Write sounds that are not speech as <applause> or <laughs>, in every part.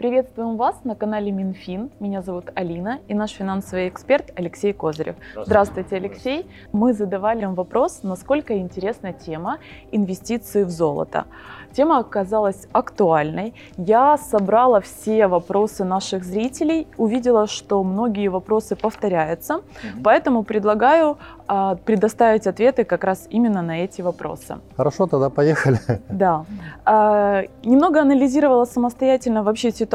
Приветствуем вас на канале Минфин. Меня зовут Алина и наш финансовый эксперт Алексей Козырев. Здравствуйте, Здравствуйте Алексей. Мы задавали вам вопрос, насколько интересна тема инвестиции в золото. Тема оказалась актуальной. Я собрала все вопросы наших зрителей, увидела, что многие вопросы повторяются, угу. поэтому предлагаю а, предоставить ответы как раз именно на эти вопросы. Хорошо, тогда поехали. Да. А, немного анализировала самостоятельно вообще ситуацию,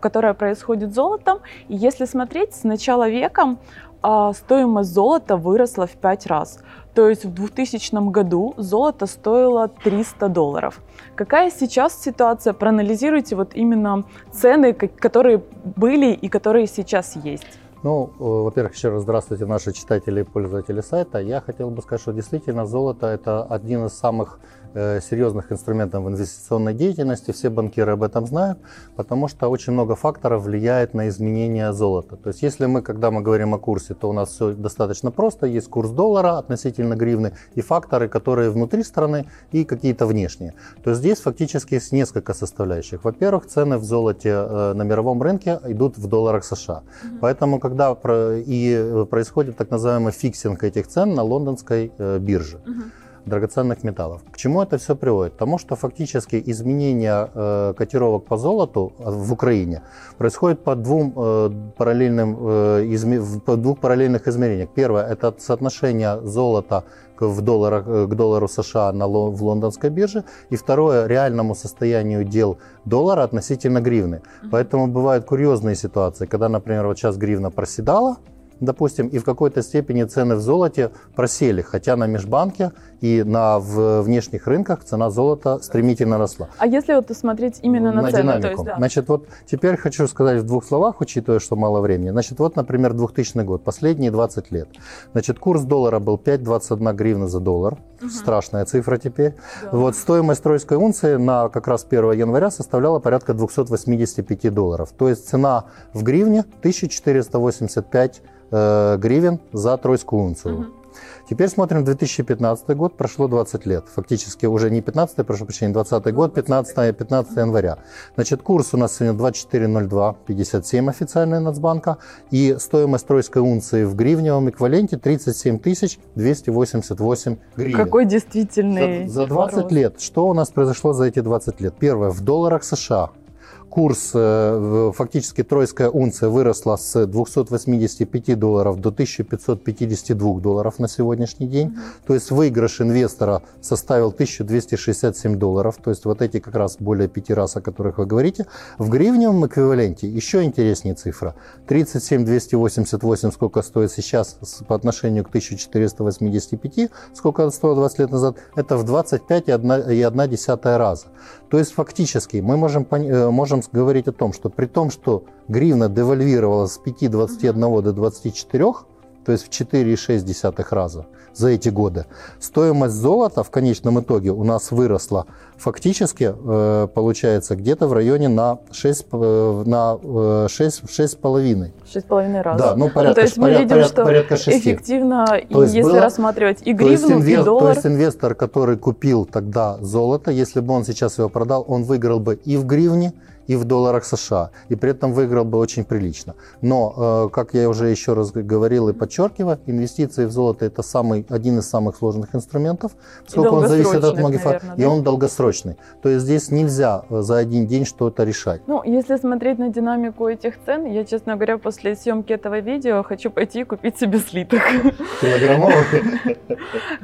которая происходит с золотом. И если смотреть, с начала века а, стоимость золота выросла в 5 раз. То есть в 2000 году золото стоило 300 долларов. Какая сейчас ситуация? Проанализируйте вот именно цены, которые были и которые сейчас есть. Ну, э, во-первых, еще раз здравствуйте, наши читатели и пользователи сайта. Я хотел бы сказать, что действительно золото – это один из самых серьезных инструментов в инвестиционной деятельности. Все банкиры об этом знают, потому что очень много факторов влияет на изменение золота. То есть если мы, когда мы говорим о курсе, то у нас все достаточно просто. Есть курс доллара относительно гривны и факторы, которые внутри страны и какие-то внешние. То есть здесь фактически есть несколько составляющих. Во-первых, цены в золоте э, на мировом рынке идут в долларах США. Поэтому когда и происходит так называемый фиксинг этих цен на лондонской э, бирже. Mm-hmm драгоценных металлов. К чему это все приводит? К тому, что фактически изменение э, котировок по золоту э, в Украине происходит по двум э, параллельным э, изме, по двух параллельных измерениях. Первое это соотношение золота в долларах, э, к доллару США на, в лондонской бирже. И второе, реальному состоянию дел доллара относительно гривны. Поэтому бывают курьезные ситуации, когда, например, вот сейчас гривна проседала, допустим, и в какой-то степени цены в золоте просели, хотя на межбанке и на внешних рынках цена золота стремительно росла. А если вот смотреть именно на, на цену? Динамику. То есть, да. Значит, вот теперь хочу сказать в двух словах, учитывая, что мало времени. Значит, вот, например, 2000 год, последние 20 лет. Значит, курс доллара был 5,21 гривна за доллар. Угу. Страшная цифра теперь. Да. Вот стоимость тройской унции на как раз 1 января составляла порядка 285 долларов. То есть цена в гривне 1485 э, гривен за тройскую унцию. Угу. Теперь смотрим 2015 год, прошло 20 лет. Фактически уже не 15, прошу прощения, 20 год, 15, 15 января. Значит, курс у нас сегодня 24,0257 официальный Нацбанка. И стоимость тройской унции в гривневом эквиваленте 37 288 гривен. Какой действительный За, за 20 рост. лет. Что у нас произошло за эти 20 лет? Первое, в долларах США курс, э, фактически тройская унция выросла с 285 долларов до 1552 долларов на сегодняшний день. Mm-hmm. То есть выигрыш инвестора составил 1267 долларов. То есть вот эти как раз более пяти раз, о которых вы говорите. В гривневом эквиваленте еще интереснее цифра. 37 288, сколько стоит сейчас по отношению к 1485, сколько стоило 20 лет назад, это в 25,1 раза. То есть фактически мы можем, э, можем говорить о том, что при том, что гривна девальвировала с 5,21 до 24, то есть в 4,6 раза за эти годы. Стоимость золота в конечном итоге у нас выросла фактически, э, получается, где-то в районе на 6, э, на 6, 6,5. 6,5 раза. Да, ну порядка, ну, то есть мы видим, порядка, что порядка 6. эффективно, то есть если было, рассматривать и гривну, то есть, инвест, и доллар. То есть инвестор, который купил тогда золото, если бы он сейчас его продал, он выиграл бы и в гривне, и в долларах США, и при этом выиграл бы очень прилично. Но, э, как я уже еще раз говорил и подчеркиваю, инвестиции в золото это самый, один из самых сложных инструментов, поскольку он зависит от многих факторов, да? и он долгосрочный. То есть здесь нельзя э, за один день что-то решать. Ну, если смотреть на динамику этих цен, я, честно говоря, после съемки этого видео хочу пойти и купить себе слиток. Килограммовый?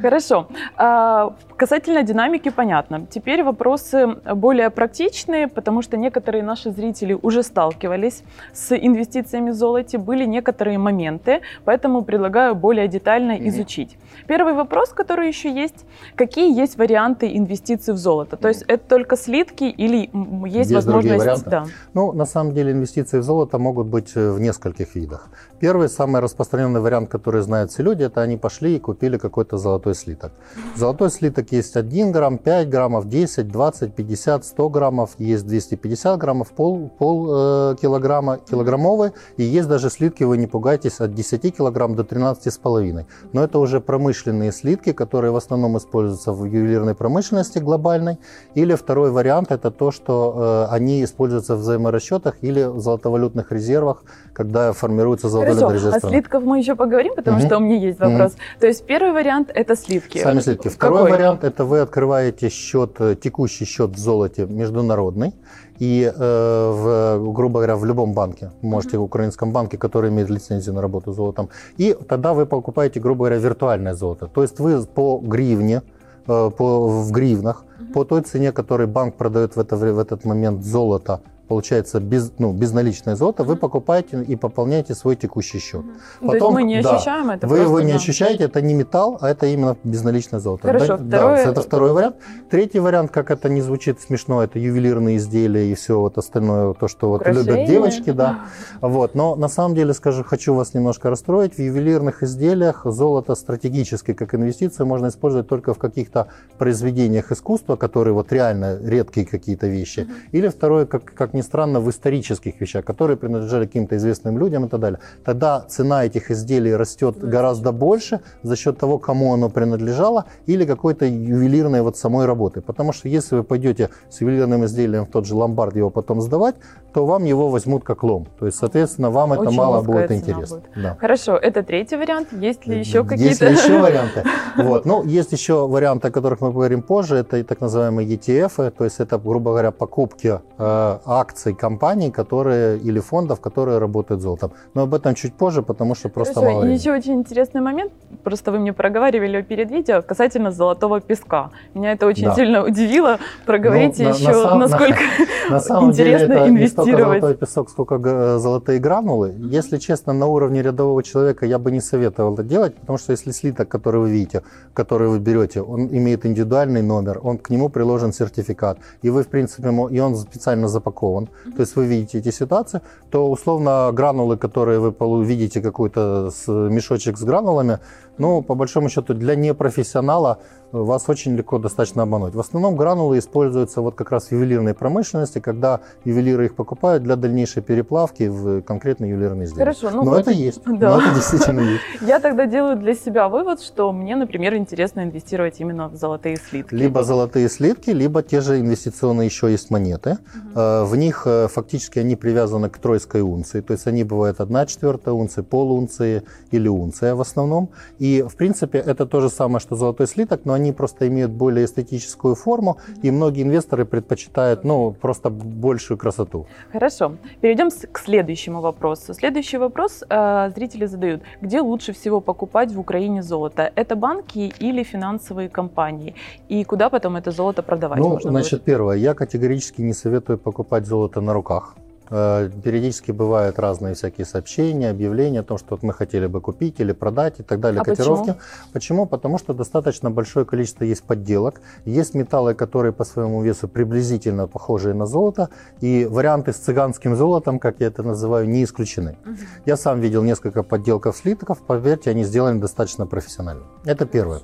Хорошо. А, касательно динамики понятно. Теперь вопросы более практичные, потому что некоторые некоторые наши зрители уже сталкивались с инвестициями в золоте, были некоторые моменты, поэтому предлагаю более детально mm-hmm. изучить. Первый вопрос, который еще есть, какие есть варианты инвестиций в золото? То есть это только слитки или есть, есть возможность... Да. Ну, на самом деле инвестиции в золото могут быть э, в нескольких видах. Первый, самый распространенный вариант, который знают все люди, это они пошли и купили какой-то золотой слиток. Золотой слиток есть 1 грамм, 5 граммов, 10, 20, 50, 100 граммов, есть 250 килограммов, пол, пол э, килограмма, килограммовые. И есть даже слитки, вы не пугайтесь, от 10 килограмм до 13,5. Но это уже промышленные слитки, которые в основном используются в ювелирной промышленности глобальной. Или второй вариант – это то, что э, они используются в взаиморасчетах или в золотовалютных резервах, когда формируется золотовалютный резерв. Хорошо, о слитках мы еще поговорим, потому угу. что у меня есть вопрос. Угу. То есть первый вариант – это слитки. Сами слитки. Второй Какой? вариант – это вы открываете счет, э, текущий счет в золоте международный, и, э, в, грубо говоря, в любом банке, можете в украинском банке, который имеет лицензию на работу с золотом, и тогда вы покупаете, грубо говоря, виртуальное золото. То есть вы по гривне, э, по, в гривнах, по той цене, которой банк продает в, это, в этот момент золото получается без, ну, безналичное золото, вы покупаете и пополняете свой текущий счет. Потом, То есть мы не ощущаем да, это? Вы его не да. ощущаете, это не металл, а это именно безналичное золото. Хорошо, да, второе... да, это второй вариант. Третий вариант, как это не звучит смешно, это ювелирные изделия и все вот остальное, то, что вот любят девочки, да. Вот. Но на самом деле, скажу, хочу вас немножко расстроить, в ювелирных изделиях золото стратегически как инвестицию можно использовать только в каких-то произведениях искусства, которые вот реально редкие какие-то вещи. Или второе, как, как ни странно, в исторических вещах, которые принадлежали каким-то известным людям и так далее, тогда цена этих изделий растет гораздо больше за счет того, кому оно принадлежало, или какой-то ювелирной вот самой работы. Потому что если вы пойдете с ювелирным изделием в тот же ломбард его потом сдавать, то вам его возьмут как лом. То есть, соответственно, вам Очень это мало будет интересно. Будет. Да. Хорошо, это третий вариант. Есть ли еще какие-то? Есть ли еще варианты? <laughs> Вот. Ну, есть еще варианты, о которых мы поговорим позже. Это так называемые ETF, то есть это, грубо говоря, покупки э, акций компаний, которые или фондов, которые работают золотом. Но об этом чуть позже, потому что просто Хорошо, мало времени. Еще очень интересный момент, просто вы мне проговаривали перед видео касательно золотого песка. Меня это очень да. сильно удивило. Проговорите ну, еще, на, на, насколько на, <laughs> на самом интересно деле это инвестировать. Не столько золотой песок, сколько золотые гранулы. Если честно, на уровне рядового человека я бы не советовал это делать, потому что если слиток, который вы видите, который вы берете, он имеет индивидуальный номер, он к нему приложен сертификат, и вы, в принципе, и он специально запакован. То есть вы видите эти ситуации, то условно гранулы, которые вы видите какой-то мешочек с гранулами, ну, по большому счету, для непрофессионала вас очень легко достаточно обмануть. В основном гранулы используются вот как раз в ювелирной промышленности, когда ювелиры их покупают для дальнейшей переплавки в конкретный ювелирный изделие. Хорошо, ну, но это есть. <laughs> Да. Но это действительно есть. <laughs> Я тогда делаю для себя вывод, что мне, например, интересно инвестировать именно в золотые слитки. Либо золотые слитки, либо те же инвестиционные еще есть монеты. Угу. В них э, фактически они привязаны к тройской унции, то есть они бывают 1 четвертая унции, полунции или унция в основном. И в принципе это то же самое, что золотой слиток, но они просто имеют более эстетическую форму, и многие инвесторы предпочитают ну, просто большую красоту. Хорошо. Перейдем к следующему вопросу. Следующий вопрос э, зрители задают. Где лучше всего покупать в Украине золото? Это банки или финансовые компании? И куда потом это золото продавать? Ну, значит, будет? первое. Я категорически не советую покупать золото на руках. Э, периодически бывают разные всякие сообщения, объявления о том, что мы хотели бы купить или продать и так далее, а котировки. Почему? почему? Потому что достаточно большое количество есть подделок. Есть металлы, которые по своему весу приблизительно похожие на золото. И варианты с цыганским золотом, как я это называю, не исключены. Угу. Я сам видел несколько подделков слитков. Поверьте, они сделаны достаточно профессионально. Это первое.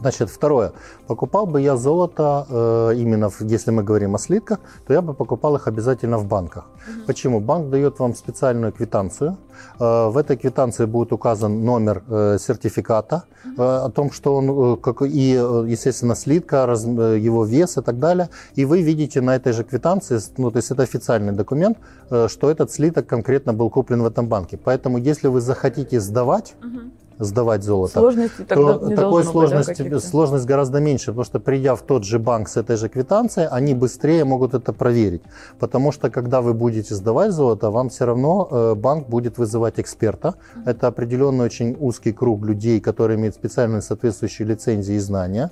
Значит, второе. Покупал бы я золото, э, именно если мы говорим о слитках, то я бы покупал их обязательно в банках. Угу. Почему? Банк дает вам специальную квитанцию. Э, в этой квитанции будет указан номер э, сертификата угу. о том, что он, как, и, естественно, слитка, раз, его вес и так далее. И вы видите на этой же квитанции, ну, то есть это официальный документ, что этот слиток конкретно был куплен в этом банке. Поэтому, если вы захотите сдавать, угу сдавать золото, сложности тогда то не такой сложности, быть, да, сложность гораздо меньше, потому что придя в тот же банк с этой же квитанцией, они быстрее могут это проверить. Потому что когда вы будете сдавать золото, вам все равно э, банк будет вызывать эксперта. Это определенный очень узкий круг людей, которые имеют специальные соответствующие лицензии и знания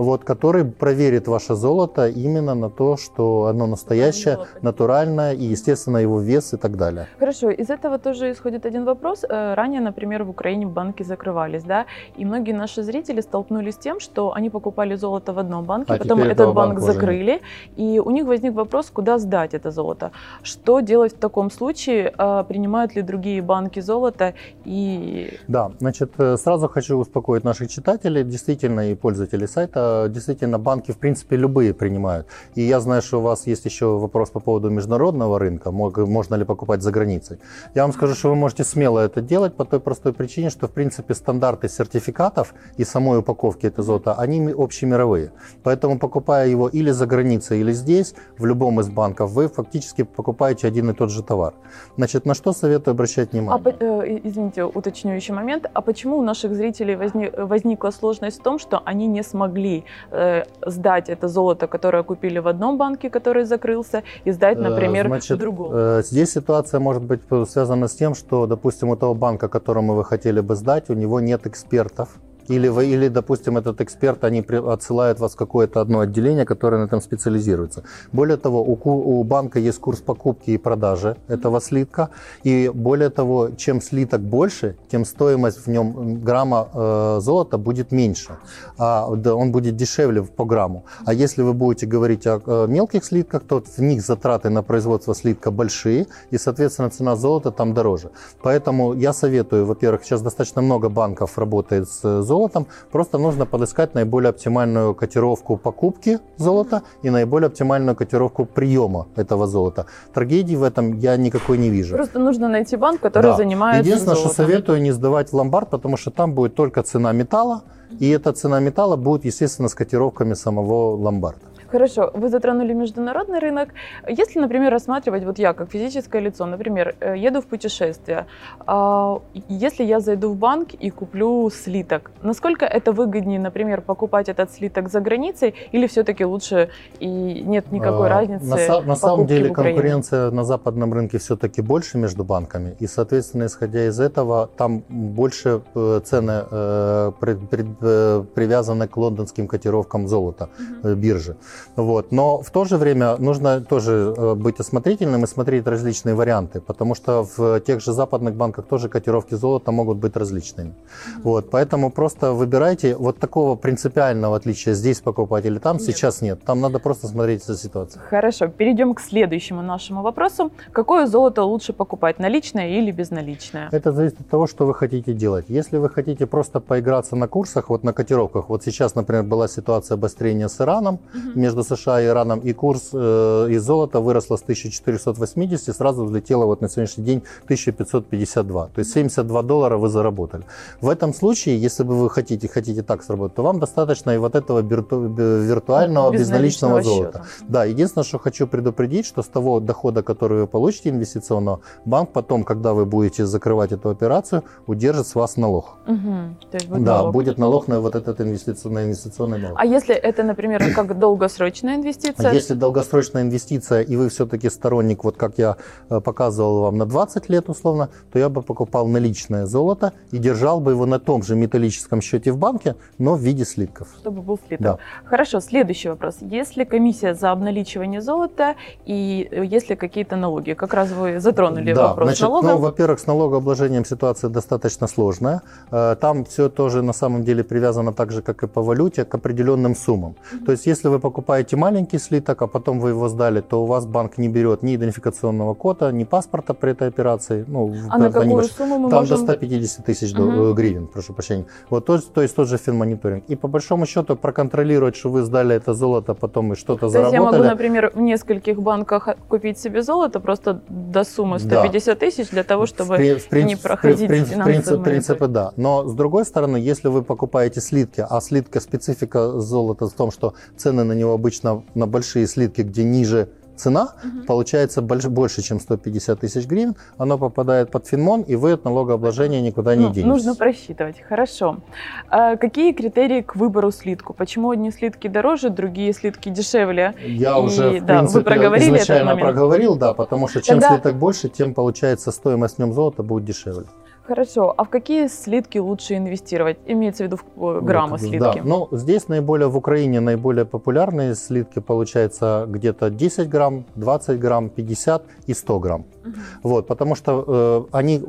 вот, который проверит ваше золото именно на то, что оно настоящее, натуральное и, естественно, его вес и так далее. Хорошо, из этого тоже исходит один вопрос. Э, ранее, например, в Украине банки закрывались, да, и многие наши зрители столкнулись с тем, что они покупали золото в одном банке, а потом этот банк закрыли, и у них возник вопрос, куда сдать это золото. Что делать в таком случае? Э, принимают ли другие банки золото? И... Да, значит, э, сразу хочу успокоить наших читателей, действительно, и пользователей сайта это действительно банки, в принципе, любые принимают. И я знаю, что у вас есть еще вопрос по поводу международного рынка, можно ли покупать за границей. Я вам скажу, что вы можете смело это делать по той простой причине, что, в принципе, стандарты сертификатов и самой упаковки этого золота, они общемировые. Поэтому, покупая его или за границей, или здесь, в любом из банков, вы фактически покупаете один и тот же товар. Значит, на что советую обращать внимание? А, э, извините, уточню еще момент. А почему у наших зрителей возник, возникла сложность в том, что они не смогли э, сдать это золото, которое купили в одном банке, который закрылся, и сдать, э, например, Значит, в другом? Э, здесь ситуация может быть связана с тем, что, допустим, у того банка, которому вы хотели бы сдать, у него нет экспертов, или, вы, или, допустим, этот эксперт, они отсылают вас в какое-то одно отделение, которое на этом специализируется. Более того, у, у банка есть курс покупки и продажи этого слитка. И более того, чем слиток больше, тем стоимость в нем грамма э, золота будет меньше. А, да, он будет дешевле по грамму. А если вы будете говорить о, о мелких слитках, то в них затраты на производство слитка большие, и, соответственно, цена золота там дороже. Поэтому я советую, во-первых, сейчас достаточно много банков работает с золотом, золотом. Просто нужно подыскать наиболее оптимальную котировку покупки золота и наиболее оптимальную котировку приема этого золота. Трагедии в этом я никакой не вижу. Просто нужно найти банк, который да. занимается Единственное, золотом. что советую не сдавать в ломбард, потому что там будет только цена металла, и эта цена металла будет, естественно, с котировками самого ломбарда. Хорошо, вы затронули международный рынок. Если, например, рассматривать, вот я как физическое лицо, например, э, еду в путешествие, а, если я зайду в банк и куплю слиток, насколько это выгоднее, например, покупать этот слиток за границей или все-таки лучше и нет никакой а, разницы? На, на самом деле конкуренция на западном рынке все-таки больше между банками, и, соответственно, исходя из этого, там больше э, цены э, привязаны к лондонским котировкам золота угу. биржи. Вот. Но в то же время нужно тоже э, быть осмотрительным и смотреть различные варианты, потому что в тех же западных банках тоже котировки золота могут быть различными. Mm-hmm. Вот. Поэтому просто выбирайте вот такого принципиального отличия здесь покупать или там, нет. сейчас нет. Там надо просто смотреть за ситуацией. Хорошо, перейдем к следующему нашему вопросу. Какое золото лучше покупать, наличное или безналичное? Это зависит от того, что вы хотите делать. Если вы хотите просто поиграться на курсах, вот на котировках, вот сейчас, например, была ситуация обострения с Ираном, mm-hmm между США и Ираном, и курс э, из золота выросла с 1480, сразу взлетела вот на сегодняшний день 1552. То есть 72 доллара вы заработали. В этом случае, если бы вы хотите, хотите так сработать, то вам достаточно и вот этого виртуального безналичного золота. Счета. Да, единственное, что хочу предупредить, что с того дохода, который вы получите инвестиционного, банк потом, когда вы будете закрывать эту операцию, удержит с вас налог. Угу. То есть будет да, налог. будет налог на вот этот инвестиционный, инвестиционный налог. А если это, например, как долгосрочный долгосрочная инвестиция. Если долгосрочная инвестиция, и вы все-таки сторонник, вот как я э, показывал вам, на 20 лет условно, то я бы покупал наличное золото и держал бы его на том же металлическом счете в банке, но в виде слитков. Чтобы был слиток. Да. Хорошо, следующий вопрос. Если комиссия за обналичивание золота и э, есть ли какие-то налоги? Как раз вы затронули да, вопрос значит, налогов. Ну, во-первых, с налогообложением ситуация достаточно сложная. Э, там все тоже на самом деле привязано так же, как и по валюте, к определенным суммам. Mm-hmm. То есть, если вы покупаете покупаете маленький слиток, а потом вы его сдали, то у вас банк не берет ни идентификационного кода, ни паспорта при этой операции. Ну, а на какую сумму мы Там можем... до 150 тысяч угу. гривен, прошу прощения. Вот, то, то есть тот же финмониторинг. И по большому счету проконтролировать, что вы сдали это золото, потом и что-то заработали. Я могу, например, в нескольких банках купить себе золото просто до суммы 150 да. тысяч для того, чтобы в, в принцип, не проходить в, принцип, в принципе, да. Но с другой стороны, если вы покупаете слитки, а слитка специфика золота в том, что цены на него обычно на большие слитки, где ниже цена, угу. получается больше, больше, чем 150 тысяч гривен, оно попадает под Финмон, и вы от налогообложения никуда не ну, денетесь. Нужно просчитывать, хорошо. А какие критерии к выбору слитку? Почему одни слитки дороже, другие слитки дешевле? Я и, уже, в да, принципе, вы проговорили изначально проговорил, да, потому что чем Тогда... слиток больше, тем, получается, стоимость в нем золота будет дешевле. Хорошо. А в какие слитки лучше инвестировать? Имеется в виду в граммы вот, слитки? Да. Ну, здесь наиболее в Украине наиболее популярные слитки получается где-то 10 грамм, 20 грамм, 50 и 100 грамм. Угу. Вот, потому что э, они,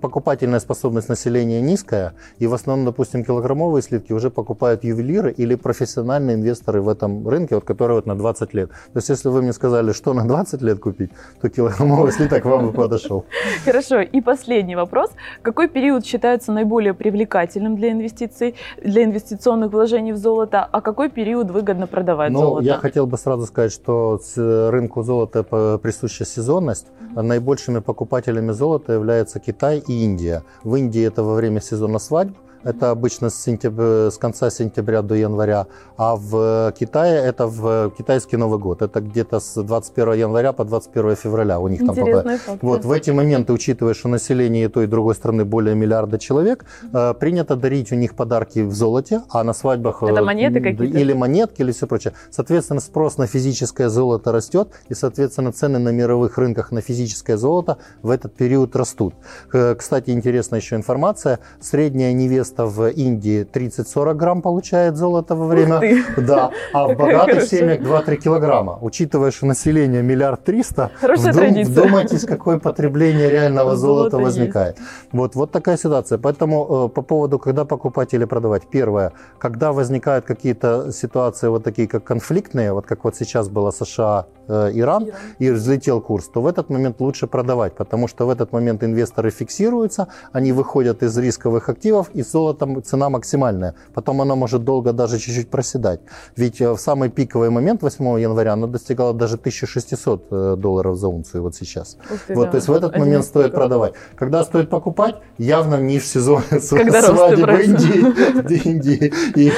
покупательная способность населения низкая, и в основном, допустим, килограммовые слитки уже покупают ювелиры или профессиональные инвесторы в этом рынке, вот, которые вот на 20 лет. То есть, если вы мне сказали, что на 20 лет купить, то килограммовый слиток вам бы подошел. Хорошо. И последний вопрос. Какой период считается наиболее привлекательным для инвестиций, для инвестиционных вложений в золото, а какой период выгодно продавать ну, золото? Я хотел бы сразу сказать, что рынку золота присуща сезонность. Mm-hmm. Наибольшими покупателями золота являются Китай и Индия. В Индии это во время сезона свадьб, это обычно с, сентября, с конца сентября до января, а в Китае это в китайский Новый год. Это где-то с 21 января по 21 февраля у них там попадает. Факт, вот в эти моменты, учитывая, что население той и другой страны более миллиарда человек, э, принято дарить у них подарки в золоте, а на свадьбах это монеты какие-то или монетки или все прочее. Соответственно, спрос на физическое золото растет, и соответственно цены на мировых рынках на физическое золото в этот период растут. Э, кстати, интересная еще информация: средняя невеста место в Индии 30-40 грамм получает золото во время. Да, а в богатых семьях 2-3 килограмма. Учитывая, что население миллиард триста, вдум, вдумайтесь, какое потребление реального золота, возникает. Вот, вот такая ситуация. Поэтому э, по поводу, когда покупать или продавать. Первое, когда возникают какие-то ситуации вот такие, как конфликтные, вот как вот сейчас было США, э, Иран, Иран, и взлетел курс, то в этот момент лучше продавать, потому что в этот момент инвесторы фиксируются, они выходят из рисковых активов, и золото золото цена максимальная. Потом оно может долго даже чуть-чуть проседать. Ведь э, в самый пиковый момент 8 января оно достигало даже 1600 э, долларов за унцию вот сейчас. Ты, вот, да. То есть в этот момент стоит продавать. Когда стоит покупать? Явно в сезон свадьбы Индии, Индии и,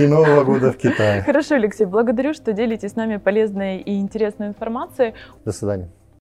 и Нового года в Китае. Хорошо, Алексей, благодарю, что делитесь с нами полезной и интересной информацией. До свидания.